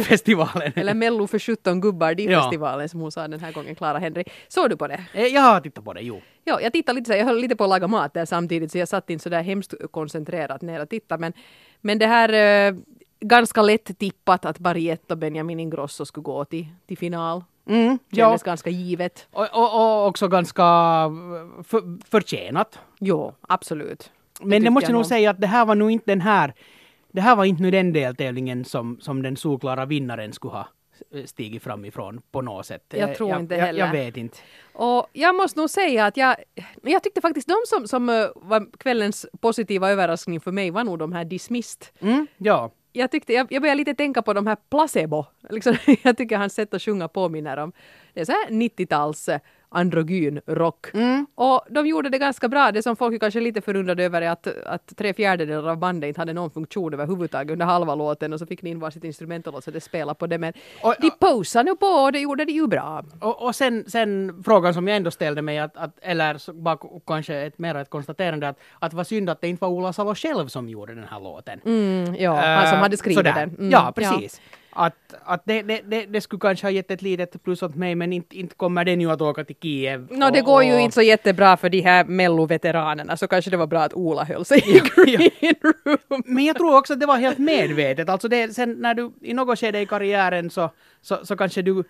Speaker 2: festivalen.
Speaker 1: Eller Mello för 17 gubbar,
Speaker 2: Ja.
Speaker 1: Di-festivalen som hon sa den här gången, Clara Henry. Såg du på det?
Speaker 2: Eh, Jag har tittat på det, jo.
Speaker 1: Ja, jag tittade lite så jag höll lite på att laga mat där samtidigt så jag satt inte så där hemskt koncentrerat ner och tittade. Men, men det här eh, ganska lätt tippat att Bariette och Benjamin Ingrosso skulle gå till, till final.
Speaker 2: Mm, ja.
Speaker 1: Kändes ganska givet.
Speaker 2: Och, och, och också ganska för, förtjänat.
Speaker 1: Jo, absolut.
Speaker 2: Men det
Speaker 1: tycker
Speaker 2: måste
Speaker 1: jag
Speaker 2: nog. säga att det här var nog inte den här det här var inte nu den deltävlingen som, som den solklara vinnaren skulle ha stigit fram ifrån på något sätt.
Speaker 1: Jag tror
Speaker 2: jag,
Speaker 1: inte
Speaker 2: jag,
Speaker 1: heller.
Speaker 2: Jag vet inte.
Speaker 1: Och jag måste nog säga att jag, jag tyckte faktiskt de som, som eh, var kvällens positiva överraskning för mig var nog de här Dismissed.
Speaker 2: Mm, ja.
Speaker 1: jag, tyckte, jag, jag började lite tänka på de här placebo. Liksom, jag tycker hans sätt att sjunga påminner om det är så här 90-tals eh, androgyn rock.
Speaker 2: Mm.
Speaker 1: Och de gjorde det ganska bra. Det som folk är kanske lite förundrade över är att, att tre fjärdedelar av bandet inte hade någon funktion överhuvudtaget under halva låten och så fick ni in varsitt instrument och låt så det spela på det. Men
Speaker 2: Och-
Speaker 1: de posade nu på och det gjorde det ju bra.
Speaker 2: Och, och sen, sen frågan som jag ändå ställde mig, att, att, eller bara kanske ett, mer ett konstaterande, att, att vad synd att det inte var Ola Salo själv som gjorde den här låten.
Speaker 1: Mm, ja, han som
Speaker 2: Eh,
Speaker 1: hade skrivit
Speaker 2: sådär.
Speaker 1: den. Mm,
Speaker 2: ja, precis. Att, att det, det, det, det skulle kanske ha gett ett litet plus åt mig, men inte, inte kommer den ju att åka till Kiev.
Speaker 1: Nå, det går ju inte så jättebra för de här melloveteranerna så kanske det var bra att Ola höll sig i green room.
Speaker 2: Men jag tror också att det var helt medvetet. Alltså det, sen när du i något skede i karriären så, så, så kanske du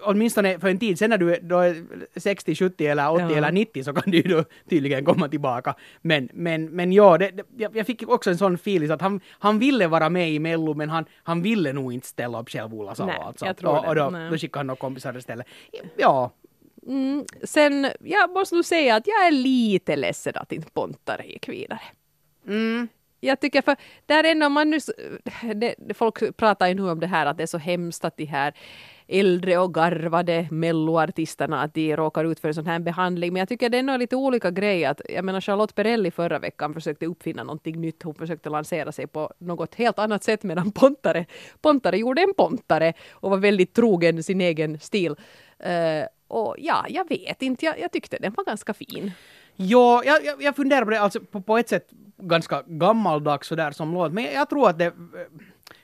Speaker 2: åtminstone för en tid sen när du då är 60, 70 eller 80
Speaker 1: Ja.
Speaker 2: eller 90 så kan du då tydligen komma tillbaka. Men, men, men ja, det, det, jag, fick också en sån feeling att han, han ville vara med i Mello men han, han ville nog inte ställa upp själv Ola Salo. Alltså.
Speaker 1: jag tror
Speaker 2: och, och
Speaker 1: det.
Speaker 2: då,
Speaker 1: Nej.
Speaker 2: då skickade han några kompisar istället. Ja,
Speaker 1: Mm, sen, jag måste nog säga att jag är lite ledsen att inte Pontare gick vidare.
Speaker 2: mm,
Speaker 1: Jag tycker för där är man nu, det, folk pratar ju nu om det här att det är så hemskt att de här äldre och garvade melloartisterna att de råkar ut för en sån här behandling. Men jag tycker det är lite olika grejer. Att, jag menar Charlotte Perrelli förra veckan försökte uppfinna någonting nytt. Hon försökte lansera sig på något helt annat sätt medan Pontare, Pontare gjorde en Pontare och var väldigt trogen sin egen stil. Uh, och ja, jag vet inte. Jag, jag tyckte den var ganska fin.
Speaker 2: Ja, jag, jag, jag funderar på det, alltså på, på ett sätt ganska gammaldags sådär som låt, men jag tror att det,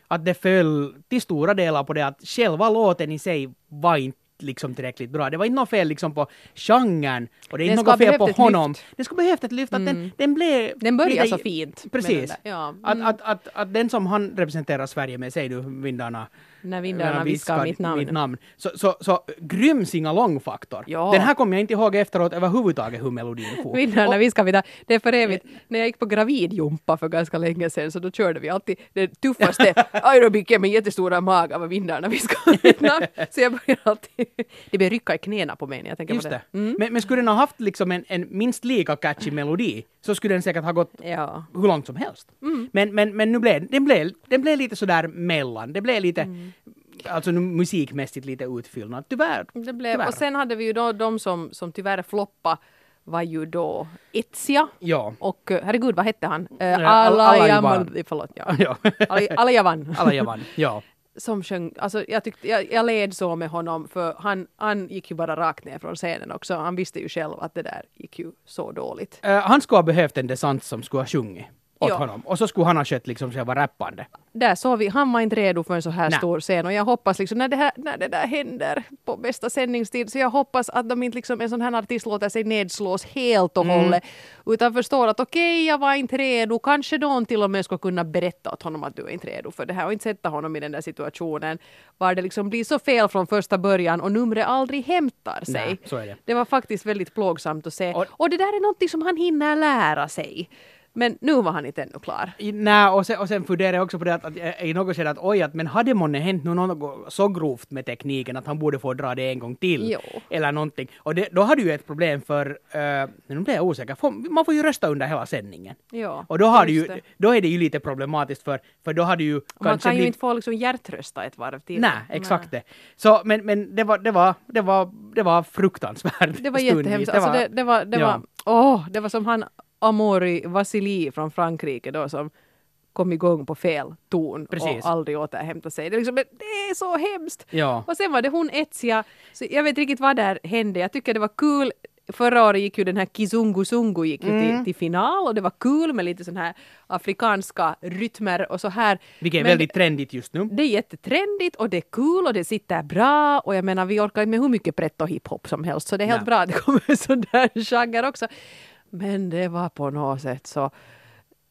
Speaker 2: att det föll till stora delar på det att själva låten i sig var inte liksom tillräckligt bra. Det var inte något fel liksom på genren och det är
Speaker 1: Den
Speaker 2: inte något fel på honom.
Speaker 1: lyft.
Speaker 2: Det skulle behövt ett lyft, att den, den blev...
Speaker 1: Den börjar
Speaker 2: lite-
Speaker 1: så fint.
Speaker 2: Precis.
Speaker 1: den. Ja.
Speaker 2: Att, att, att, att den som han representerar Sverige med, säg du vindarna
Speaker 1: När vindarna viskar mitt namn.
Speaker 2: mitt namn. Så, så, så grym singalong-faktor.
Speaker 1: Ja.
Speaker 2: Den här kommer jag inte ihåg efteråt överhuvudtaget hur melodin for.
Speaker 1: Vindarna viskar mitt namn. Det är för evigt. När jag gick på gravidjumpa för ganska länge sedan så då körde vi alltid det tuffaste aerobiken med jättestora magar var vindarna viskar mitt namn. Så jag började alltid... Det började rycka i knäna på mig när jag tänker
Speaker 2: Just
Speaker 1: på det.
Speaker 2: det. Men, men skulle den ha haft liksom en, en minst lika catchy melodi så skulle den säkert ha gått
Speaker 1: Ja.
Speaker 2: hur långt som helst. Men, men, men nu blev den, blev, den blev lite sådär mellan. Det blev lite, alltså musikmässigt lite utfyllnad. Tyvärr.
Speaker 1: Det blev,
Speaker 2: Tyvärr.
Speaker 1: och sen hade vi ju då de som, som tyvärr floppa var ju då Etsia
Speaker 2: Ja.
Speaker 1: och eh, herregud vad hette han? Uh,
Speaker 2: Ja, Al- Alajavan.
Speaker 1: Alajavan. Förlåt, ja.
Speaker 2: ja.
Speaker 1: Al- Alajavan.
Speaker 2: Vann. Ja.
Speaker 1: som sjöng, alltså jag, tyckte, jag, jag led så med honom för han, han gick ju bara rakt ner från scenen också. Han visste ju själv att det där gick ju så dåligt.
Speaker 2: Eh, han skulle ha behövt en desant som skulle ha sjungit åt
Speaker 1: Ja.
Speaker 2: honom. Och så skulle han ha skött liksom själva rappande.
Speaker 1: Där såg vi, han var inte redo för en så här
Speaker 2: Nej.
Speaker 1: stor scen och jag hoppas liksom när det, här, när det där händer på bästa sändningstid så jag hoppas att de inte liksom en sån här artist låter sig nedslås helt och hållet utan förstår att okej jag var inte redo, kanske någon till och med ska kunna berätta åt honom att du är inte redo för det här och inte sätta honom i den där situationen var det liksom blir så fel från första början och numret aldrig hämtar sig.
Speaker 2: Är det.
Speaker 1: Det var faktiskt väldigt plågsamt att se
Speaker 2: Och-
Speaker 1: och det där är någonting som han hinner lära sig. Men nu var han inte ännu klar.
Speaker 2: Nej, och sen, och sen funderar jag också på det att, att i något skede att oj, att men hade månne hänt nu något så grovt med tekniken att han borde få dra det en gång till?
Speaker 1: Jo.
Speaker 2: Eller någonting. Och det, då hade ju ett problem för, uh, nu blir jag osäker, får, man får ju rösta under hela sändningen.
Speaker 1: Ja,
Speaker 2: Och då, har ju,
Speaker 1: det.
Speaker 2: då är det ju lite problematiskt för, för då hade ju
Speaker 1: Och man kan ju
Speaker 2: blivit-
Speaker 1: inte få liksom hjärtrösta ett varv till.
Speaker 2: Nej, exakt det. Så, men, men det var, det var, det var, det var fruktansvärt.
Speaker 1: Det var jättehemskt. Alltså det, det var, det
Speaker 2: ja.
Speaker 1: var, åh, det var som han Amori Vasili från Frankrike då som kom igång på fel ton
Speaker 2: Precis.
Speaker 1: och aldrig återhämtade sig. Det är, liksom, det är så hemskt!
Speaker 2: Ja.
Speaker 1: Och sen var det hon Etsia, så jag vet inte riktigt vad där hände. Jag tycker det var kul. Förra året gick ju den här Kizungu Sungu gick ju
Speaker 2: Mm.
Speaker 1: till, till final och det var kul med lite sån här afrikanska rytmer och så här.
Speaker 2: Vilket är
Speaker 1: Men-
Speaker 2: väldigt trendigt just nu.
Speaker 1: det är jättetrendigt och det är kul och det sitter bra och jag menar vi orkar med hur mycket pretto hiphop som helst så det är helt
Speaker 2: Nej.
Speaker 1: bra att det kommer en sån där genre också. Men det var på något sätt så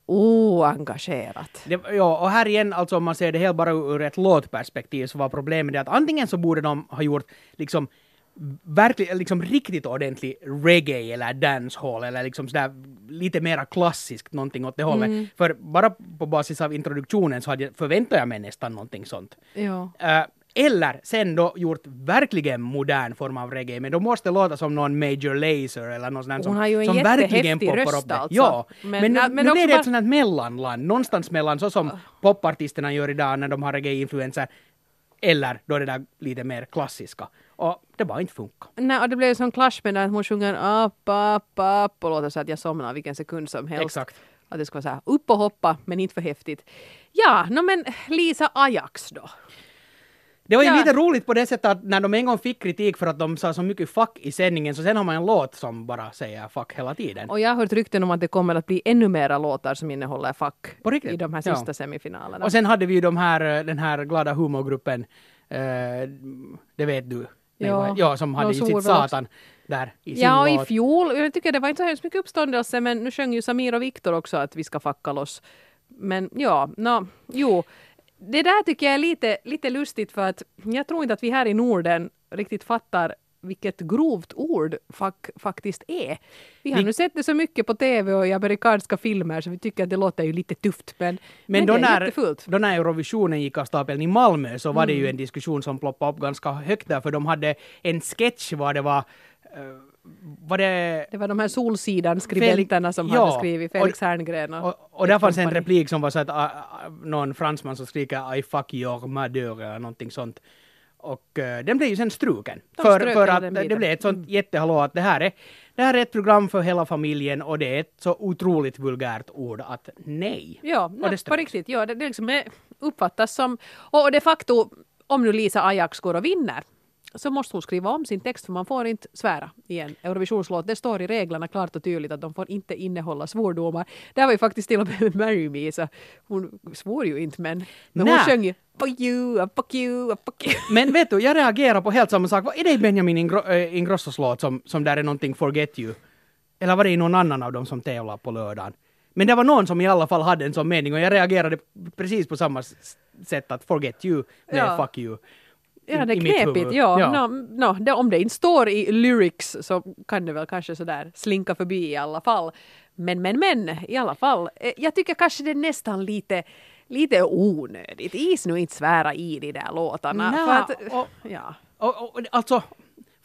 Speaker 1: oengagerat.
Speaker 2: Det, ja, och här igen, alltså om man ser det helt bara ur ett låtperspektiv så var problemet det att antingen så borde de ha gjort liksom verkligen, liksom riktigt ordentlig reggae eller dancehall eller liksom sådär lite mera klassiskt någonting åt det hållet. För bara på basis av introduktionen så hade jag, förväntade jag mig nästan någonting sånt.
Speaker 1: Ja.
Speaker 2: Eh, eller sen då gjort verkligen modern form av reggae, men då måste låta som någon Major Lazer eller någon sån
Speaker 1: Hon
Speaker 2: som,
Speaker 1: ju
Speaker 2: som verkligen poppar
Speaker 1: röst
Speaker 2: upp det.
Speaker 1: alltså.
Speaker 2: Ja,
Speaker 1: Men-
Speaker 2: men, nu,
Speaker 1: men
Speaker 2: nu blir det
Speaker 1: bara-
Speaker 2: ett sånt här mellanland, någonstans mellan så som popartisterna gör idag när de har reggae-influenser, eller då det där lite mer klassiska. Och det bara inte funkar.
Speaker 1: Nej, och det blev en sån clash med att hon sjunger upp, upp, upp och låter så att jag somnar vilken sekund som helst.
Speaker 2: Exakt.
Speaker 1: Att det ska vara så här upp och hoppa men inte för häftigt. Ja, no, men Lisa Ajax då?
Speaker 2: Det var ju
Speaker 1: Ja.
Speaker 2: lite roligt på det sättet att när de en gång fick kritik för att de sa så mycket fuck i sändningen, så sen har man en låt som bara säger fuck hela tiden.
Speaker 1: Och jag har hört rykten om att det kommer att bli ännu mera låtar som innehåller fuck i de här
Speaker 2: Ja.
Speaker 1: sista semifinalerna.
Speaker 2: Och sen hade vi ju de här, eh, den här glada humorgruppen, eh, det vet du.
Speaker 1: Ja.
Speaker 2: ja, som hade
Speaker 1: De
Speaker 2: ju sitt satan där i sin
Speaker 1: ja, och i
Speaker 2: låt.
Speaker 1: fjol, jag tycker det var inte så hemskt mycket uppståndelse, men nu sjöng ju Samir och Viktor också att vi ska fucka loss. Men ja, no, jo. Det där tycker jag är lite, lite lustigt för att jag tror inte att vi här i Norden riktigt fattar vilket grovt ord fuck faktiskt är. Vi har
Speaker 2: Vi-
Speaker 1: nu sett det så mycket på TV och i amerikanska filmer så vi tycker att det låter ju lite tufft men,
Speaker 2: Men,
Speaker 1: men
Speaker 2: då,
Speaker 1: det är
Speaker 2: när, då när Eurovisionen gick av stapeln i Malmö så var det
Speaker 1: Mm.
Speaker 2: ju en diskussion som ploppade upp ganska högt där, för de hade en sketch var det var, eh, var det
Speaker 1: Det var de här Solsidan-skribenterna som
Speaker 2: ja,
Speaker 1: hade skrivit,
Speaker 2: och-
Speaker 1: Felix Herngren och,
Speaker 2: Och, och där fanns en replik som var så att uh, uh, någon fransman som skriker I fuck your mother eller någonting sånt. Och eh, den blev ju sen struken.
Speaker 1: De
Speaker 2: För, för att det blev ett sånt jättehallå att det här, är, det här är ett program för hela familjen och det är ett så otroligt vulgärt ord att nej.
Speaker 1: Ja,
Speaker 2: Och
Speaker 1: nej, på riktigt. Ja, det, det liksom uppfattas som... Och de facto, om nu Lisa Ajax går och vinner, så måste hon skriva om sin text för man får inte svära i en Eurovisionslåt. Det står i reglerna klart och tydligt att de får inte innehålla svordomar. Det här var ju faktiskt till och med Marry Me, så hon svor ju inte men, men hon
Speaker 2: Nej.
Speaker 1: sjöng ju Fuck you, fuck you, fuck you.
Speaker 2: Men vet du, jag reagerar på helt samma sak. Vad Är det i Benjamin Ingro- äh, Ingrossos låt som, som där är någonting Forget You? Eller var det i någon annan av dem som tävlar på lördagen? Men det var någon som i alla fall hade en sån mening och jag reagerade precis på samma sätt att forget you, är
Speaker 1: Ja.
Speaker 2: fuck you.
Speaker 1: Ja, det är knepigt. Ja.
Speaker 2: Ja.
Speaker 1: No, no, det, om det inte står i lyrics så kan det väl kanske sådär slinka förbi i alla fall. Men, men, men, i alla fall. Eh, Jag tycker kanske det är nästan lite, lite onödigt. Is nu inte svära i de där låtarna.
Speaker 2: Nja,
Speaker 1: för att,
Speaker 2: och-
Speaker 1: ja.
Speaker 2: Och, och, alltså,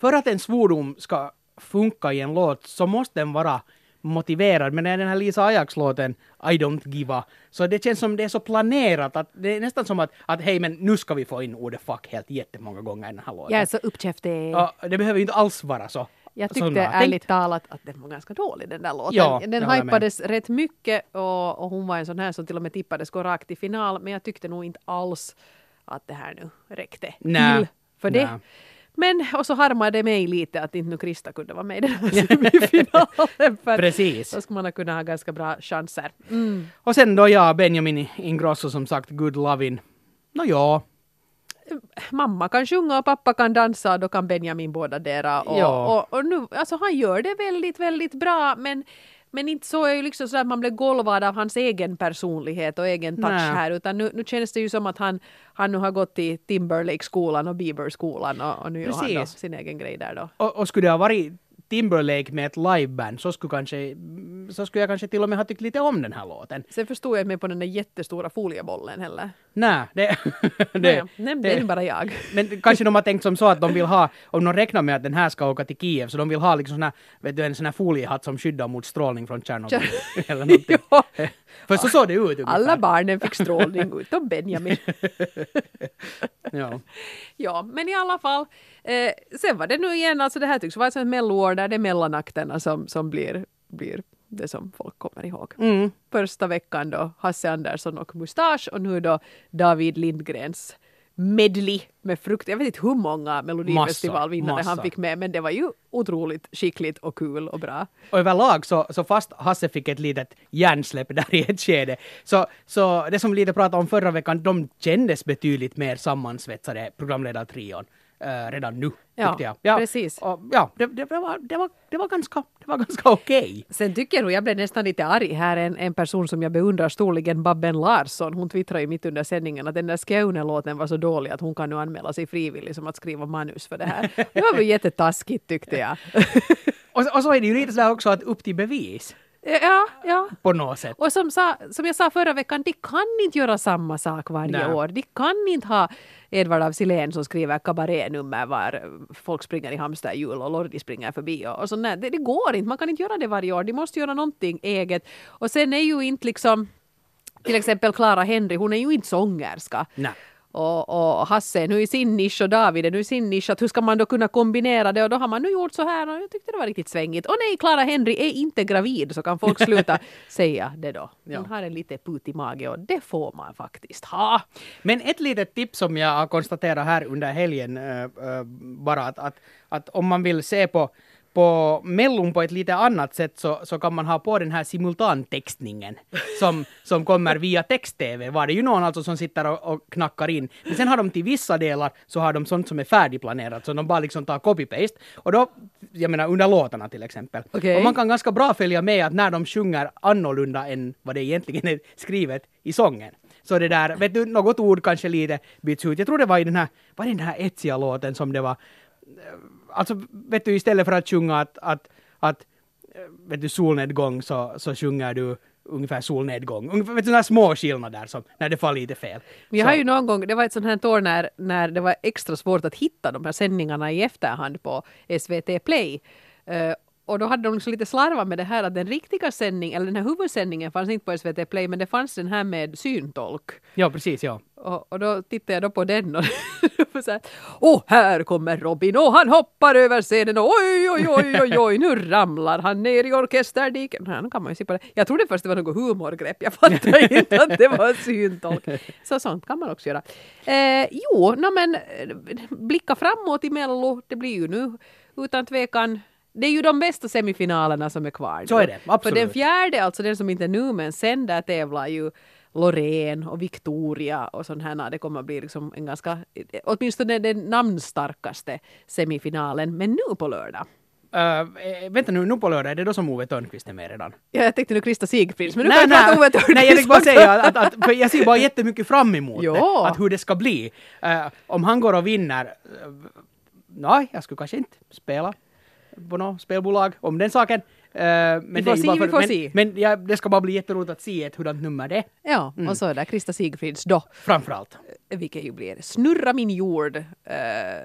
Speaker 2: för att en svordom ska funka i en låt så måste den vara motiverad. Men när den här Lisa Ajax-låten I don't give a, så det känns som det är så planerat att det är nästan som att, att hej men nu ska vi få in ordet fuck helt jättemånga gånger i den här låten.
Speaker 1: Jag är så uppkäftig.
Speaker 2: Ja, det behöver ju inte alls vara så.
Speaker 1: Jag tyckte
Speaker 2: har
Speaker 1: ärligt talat att den var ganska dålig den där låten.
Speaker 2: Ja,
Speaker 1: den hypades rätt mycket och, och hon var en sån här som till och med tippades gå rakt i final. Men jag tyckte nog inte alls att det här nu räckte
Speaker 2: Nä,
Speaker 1: till för det. Men och så harmade det mig lite att inte nu Krista kunde vara med i den här semifinalen. För
Speaker 2: Precis.
Speaker 1: Då skulle man ha kunnat ha ganska bra chanser. Mm.
Speaker 2: Och sen då jag, Benjamin Ingrosso som sagt, Good Lovin'. Nå ja,
Speaker 1: Mamma kan sjunga och pappa kan dansa och då kan Benjamin båda dera. Och,
Speaker 2: Ja.
Speaker 1: och, och nu, alltså han gör det väldigt, väldigt bra men men inte så är ju liksom så att man blir golvad av hans egen personlighet och egen touch
Speaker 2: Nej.
Speaker 1: här utan nu, nu känns det ju som att han, han nu har gått i Timberlake-skolan och Bieber-skolan och, och nu gör han då
Speaker 2: Precis.
Speaker 1: sin egen grej där då.
Speaker 2: och, och skulle det ha varit Timberlake med ett liveband så skulle, kanske, så skulle jag kanske till och med ha tyckt lite om den här låten.
Speaker 1: Sen förstod jag inte mig på den där jättestora foliebollen heller.
Speaker 2: Nej, det... det,
Speaker 1: nej, det är bara jag.
Speaker 2: Men kanske de har tänkt som så att de vill ha, om de räknar med att den här ska åka till Kiev, så de vill ha liksom såna, vet du, en sån här foliehatt som skyddar mot strålning från Tjernobyl. eller någonting.
Speaker 1: Ja.
Speaker 2: För så såg det ut ungefär.
Speaker 1: Alla barnen fick strålning utom Benjamin.
Speaker 2: Ja.
Speaker 1: Ja, men i alla fall. Eh, sen var det nu igen, alltså det här tycks vara ett melloår där det är mellanakterna som, som blir, blir det som folk kommer ihåg.
Speaker 2: Mm.
Speaker 1: Första veckan då Hasse Andersson och Mustasch och nu då David Lindgrens medley med frukt. Jag vet inte hur många melodifestivalvinnare han fick med men det var ju otroligt skickligt och kul och bra.
Speaker 2: Och överlag så, så fast Hasse fick ett litet hjärnsläpp där i ett skede, så, så det som vi lite pratade om förra veckan, de kändes betydligt mer sammansvetsade programledartrion eh, redan nu,
Speaker 1: Ja,
Speaker 2: jag.
Speaker 1: precis.
Speaker 2: Och, ja, det, det, det, var, det, var, det var ganska, det var ganska okej.
Speaker 1: Sen tycker jag jag blev nästan lite arg här, en, en person som jag beundrar storligen, Babben Larsson, hon twittrade ju mitt under sändningen att den där Skåne-låten var så dålig att hon kan nu anmäla sig frivillig som att skriva manus för det här. Det var väl jättetaskigt tyckte jag.
Speaker 2: Och, så- och så är det ju lite sådär också att upp till bevis
Speaker 1: ja, ja.
Speaker 2: på något sätt.
Speaker 1: Och som, sa, som jag sa förra veckan, de kan inte göra samma sak varje
Speaker 2: Nej.
Speaker 1: år. De kan inte ha Edvard af Sillén som skriver kabarénummer var folk springer i hamsterhjul och Lordi springer förbi och, och där. Det, det går inte, man kan inte göra det varje år. De måste göra någonting eget. Och sen är ju inte liksom till exempel Clara Henry, hon är ju inte sångerska.
Speaker 2: Nej.
Speaker 1: Och, och Hasse nu i sin nisch och David är nu i sin nisch. Att hur ska man då kunna kombinera det? Och då har man nu gjort så här och jag tyckte det var riktigt svängigt. Och nej, Clara Henry är inte gravid så kan folk sluta säga det då. Hon
Speaker 2: Ja.
Speaker 1: har en lite putig mage och det får man faktiskt ha.
Speaker 2: Men ett litet tips som jag har konstaterat här under helgen, äh, äh, bara att, att, att om man vill se på, på Mellon på ett lite annat sätt så, så kan man ha på den här simultantextningen som, som kommer via text-tv. Var det ju någon alltså som sitter och, och knackar in. Men sen har de till vissa delar så har de sånt som är färdigplanerat så de bara liksom tar copy-paste. Och då, jag menar under låtarna till exempel.
Speaker 1: Okej.
Speaker 2: Och man kan ganska bra följa med att när de sjunger annorlunda än vad det egentligen är skrivet i sången. Så det där, vet du, något ord kanske lite byts ut. Jag tror det var i den här, var det den här etsiga låten som det var, alltså vet du istället för att sjunga att, att, att vet du solnedgång så, så sjunger du ungefär solnedgång. Ungefär, vet du, några små skillnader som, när det får lite fel.
Speaker 1: Men jag har ju någon gång, det var ett sånt här år när, när det var extra svårt att hitta de här sändningarna i efterhand på SVT Play. Eh, och då hade de liksom lite slarvat med det här att den riktiga sändningen, eller den här huvudsändningen fanns inte på SVT Play men det fanns den här med syntolk.
Speaker 2: Ja, precis, ja.
Speaker 1: Och, och då tittade jag då på den och så här, och här kommer Robin och han hoppar över scenen och oj, oj, oj, oj, oj, nu ramlar han ner i orkesterdiken. Ja, nu kan man ju se på det. Jag trodde först det var något humorgrepp, jag fattade inte att det var syntolk. Så sånt kan man också göra. Eh, jo, no, men eh, blicka framåt i Mello, det blir ju nu utan tvekan det är ju de bästa semifinalerna som är kvar.
Speaker 2: Så är det,
Speaker 1: För
Speaker 2: absolut.
Speaker 1: den fjärde, alltså den som inte är nu men sen där tävlar ju Loreen och Victoria och sånt här. Det kommer att bli liksom en ganska, åtminstone den namnstarkaste semifinalen. Men nu på lördag.
Speaker 2: Uh, vänta nu, nu på lördag är det då som Ove Törnqvist är med redan?
Speaker 1: Ja, jag tänkte nu Krista Sigfrids, men nu
Speaker 2: Nej,
Speaker 1: kan
Speaker 2: nej,
Speaker 1: prata Ove Thörnqvist
Speaker 2: Nej, jag tänkte bara säga att, att, att för jag ser bara jättemycket fram emot
Speaker 1: Ja.
Speaker 2: det. Att hur det ska bli. Eh, om han går och vinner, uh, nej, jag skulle kanske inte spela på något spelbolag om den saken. Eh, men
Speaker 1: Vi
Speaker 2: det
Speaker 1: får se, vi
Speaker 2: för-
Speaker 1: får
Speaker 2: men,
Speaker 1: se.
Speaker 2: Men ja, det ska bara bli jätteroligt att se ett hurdant nummer det är,
Speaker 1: Ja, och så är det Krista Sigfrids då,
Speaker 2: framförallt.
Speaker 1: vilket ju blir Snurra min jord. Eh,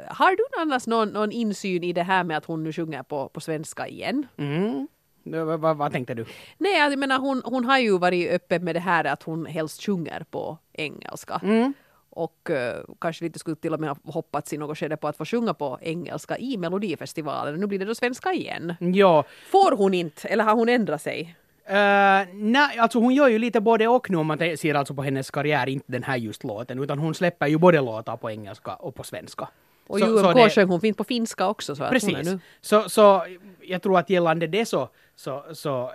Speaker 1: har du annars någon, någon insyn i det här med att hon nu sjunger på, på svenska igen?
Speaker 2: Mm. Vad, vad, vad tänkte du?
Speaker 1: Nej, jag menar hon, hon har ju varit öppen med det här att hon helst sjunger på engelska.
Speaker 2: Mm.
Speaker 1: Och eh, kanske lite skulle till och med ha hoppats i något skede på att få sjunga på engelska i Melodifestivalen. Nu blir det då svenska igen.
Speaker 2: Ja,
Speaker 1: Får hon inte, eller har hon ändrat sig?
Speaker 2: Uh, nej, alltså hon gör ju lite både och nu om man ser alltså på hennes karriär, inte den här just låten, utan hon släpper ju både låtar på engelska och på svenska.
Speaker 1: Och
Speaker 2: Så- så det-
Speaker 1: sjöng hon fint på finska också. Så att hon är
Speaker 2: Precis.
Speaker 1: nu.
Speaker 2: Så, så jag tror att gällande det så, så, så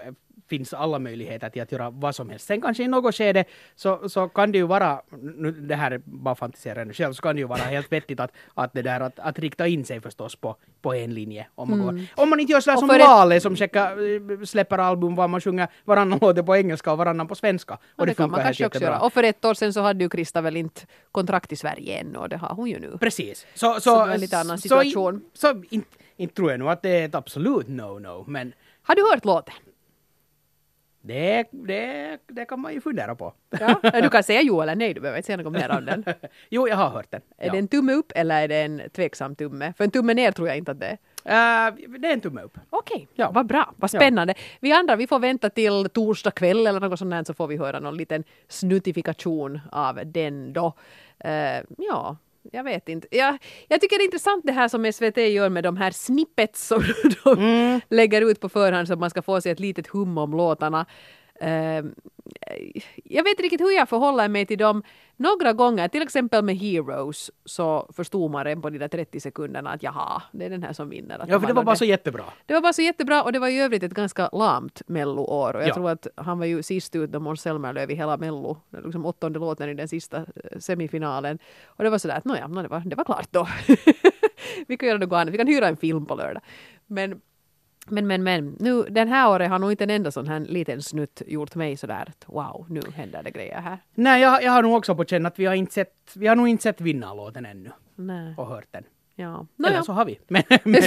Speaker 2: finns alla möjligheter till att göra vad som helst. Sen kanske i något skede så, så kan det ju vara, nu, det här är bara fantiserande själv, så kan det ju vara helt vettigt att, att, det där, att, att rikta in sig förstås på, på en linje. Om man, går. om man inte gör sådär
Speaker 1: Och
Speaker 2: som
Speaker 1: för ett-
Speaker 2: Vale som checkar, släpper album var man sjunger varannan låt på engelska och varannan på svenska. Och
Speaker 1: Ja, det, kan man kanske också göra. Och för ett år sedan så hade ju Krista väl inte kontrakt i Sverige ännu och det har hon ju nu.
Speaker 2: Precis. Så, så,
Speaker 1: Så det är en lite annan situation.
Speaker 2: Så, så inte, inte tror jag nog att det är ett absolut no-no, men
Speaker 1: Har du hört låten?
Speaker 2: Det, det, det kan man ju fundera på.
Speaker 1: Ja. Du kan säga jo eller nej, du behöver inte säga något mer om den.
Speaker 2: jo, jag har hört den.
Speaker 1: Är
Speaker 2: ja.
Speaker 1: det en tumme upp eller är det en tveksam tumme? För en tumme ner tror jag inte att det är.
Speaker 2: Eh, det är en tumme upp.
Speaker 1: Okej,
Speaker 2: Ja.
Speaker 1: vad bra, vad spännande. Vi andra vi får vänta till torsdag kväll eller något sånt där så får vi höra någon liten snuttifikation av den då. Eh, ja, jag vet inte. Jag, jag tycker det är intressant det här som SVT gör med de här snippets som de lägger ut på förhand så att man ska få sig ett litet hum om låtarna. Eh, jag vet inte riktigt hur jag förhåller mig till dem. Några gånger, till exempel med Heroes, så förstod man redan på de där 30 sekunderna att jaha, det är den här som vinner. Att
Speaker 2: Ja, för det var bara så jättebra.
Speaker 1: det var bara så jättebra och det var i övrigt ett ganska lamt melloår. Och jag
Speaker 2: Ja.
Speaker 1: tror att han var ju sist ut då Måns Zelmerlöw i hela mello. Liksom åttonde låten i den sista eh, semifinalen. Och det var sådär att nåja, no, det, var, det var klart då. vi kan göra något annat, vi kan hyra en film på lördag. Men men, men, men, nu, den här året har nog inte en enda sån här liten snutt gjort mig sådär att wow, nu händer det grejer här.
Speaker 2: Nej, jag, jag har nog också på känn att vi har inte sett, vi har nog inte sett vinnarlåten ännu
Speaker 1: Nej,
Speaker 2: och hört den.
Speaker 1: Ja.
Speaker 2: Eller
Speaker 1: Nåja.
Speaker 2: så har vi. Men, men,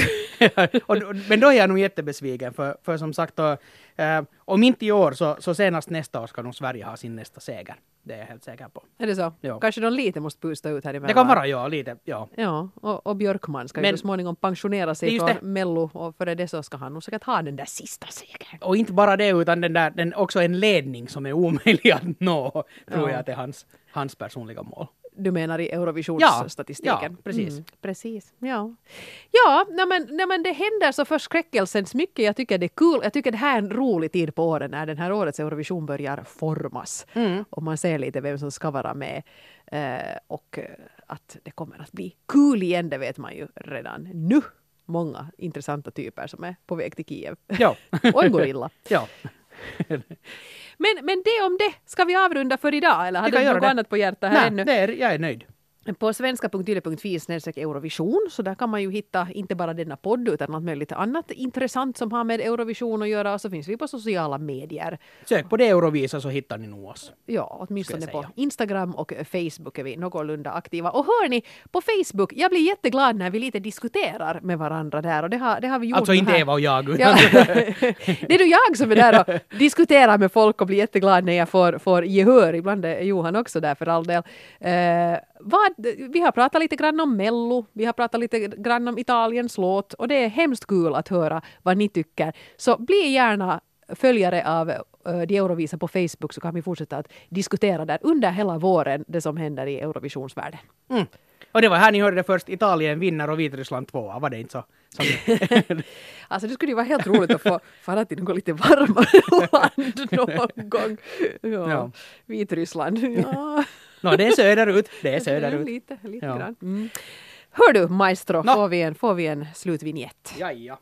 Speaker 2: och, men då är jag nog jättebesviken för, för som sagt, då, eh, om inte i år så, så senast nästa år ska nog Sverige ha sin nästa seger. Det är jag helt säker på.
Speaker 1: Är det så?
Speaker 2: Ja.
Speaker 1: Kanske de lite måste pusta ut här emellan.
Speaker 2: Det kan vara, ja, lite, ja.
Speaker 1: Ja, och, och Björkman ska ju
Speaker 2: Men-
Speaker 1: så småningom pensionera sig från. Mello och före det så ska han nog säkert ha den där sista segern.
Speaker 2: Och inte bara det, utan den där, den också en ledning som är omöjlig att nå, tror
Speaker 1: Ja.
Speaker 2: jag att är hans, hans personliga mål.
Speaker 1: Du menar i
Speaker 2: Ja,
Speaker 1: Eurovisionsstatistiken?
Speaker 2: ja, precis.
Speaker 1: Mm, precis, ja. Ja, nej men, nej men det händer så förskräckelsens mycket. Jag tycker det är kul. Jag tycker det här är en rolig tid på året när den här årets Eurovision börjar formas.
Speaker 2: Mm.
Speaker 1: Och man ser lite vem som ska vara med. Eh, och eh, att det kommer att bli kul igen, det vet man ju redan nu. Många intressanta typer som är på väg till Kiev.
Speaker 2: Ja.
Speaker 1: och en gorilla.
Speaker 2: ja.
Speaker 1: Men, men det om det. Ska vi avrunda för idag eller
Speaker 2: kan
Speaker 1: du något
Speaker 2: det.
Speaker 1: annat på hjärtat här
Speaker 2: Nej,
Speaker 1: ännu?
Speaker 2: är, jag är nöjd.
Speaker 1: På svenska.yle.fi snedstreck Eurovision så där kan man ju hitta inte bara denna podd utan allt möjligt annat intressant som har med Eurovision att göra och så finns vi på sociala medier.
Speaker 2: Sök på det Eurovisa så hittar ni nog oss.
Speaker 1: Ja, åtminstone på. Instagram och Facebook är vi någorlunda aktiva. Och hör ni, på Facebook, jag blir jätteglad när vi lite diskuterar med varandra där och det har, det har vi gjort
Speaker 2: Alltså inte
Speaker 1: här.
Speaker 2: Eva och jag, utan
Speaker 1: det är nog jag som är där och diskuterar med folk och blir jätteglad när jag får, får gehör. Ibland är Johan också där för all del. Eh, vad, vi har pratat lite grann om Mello, vi har pratat lite grann om Italiens låt och det är hemskt kul att höra vad ni tycker. Så bli gärna följare av uh, de Eurovisa på Facebook så kan vi fortsätta att diskutera där under hela våren det som händer i Eurovisionsvärlden.
Speaker 2: Mm. Och det var här ni hörde det först. Italien vinner och Vitryssland tvåa. Var det inte så? Som...
Speaker 1: Alltså det skulle ju vara helt roligt att få fara till något lite varmare land någon gång. Ja.
Speaker 2: Ja.
Speaker 1: Vitryssland. Ja.
Speaker 2: Nå, det är söderut. Det är söderut.
Speaker 1: Lite, lite
Speaker 2: Ja.
Speaker 1: grann. Mm. Hör du maestro,
Speaker 2: Nå.
Speaker 1: får, vi en, får vi en slutvinjett?
Speaker 2: Ja, ja.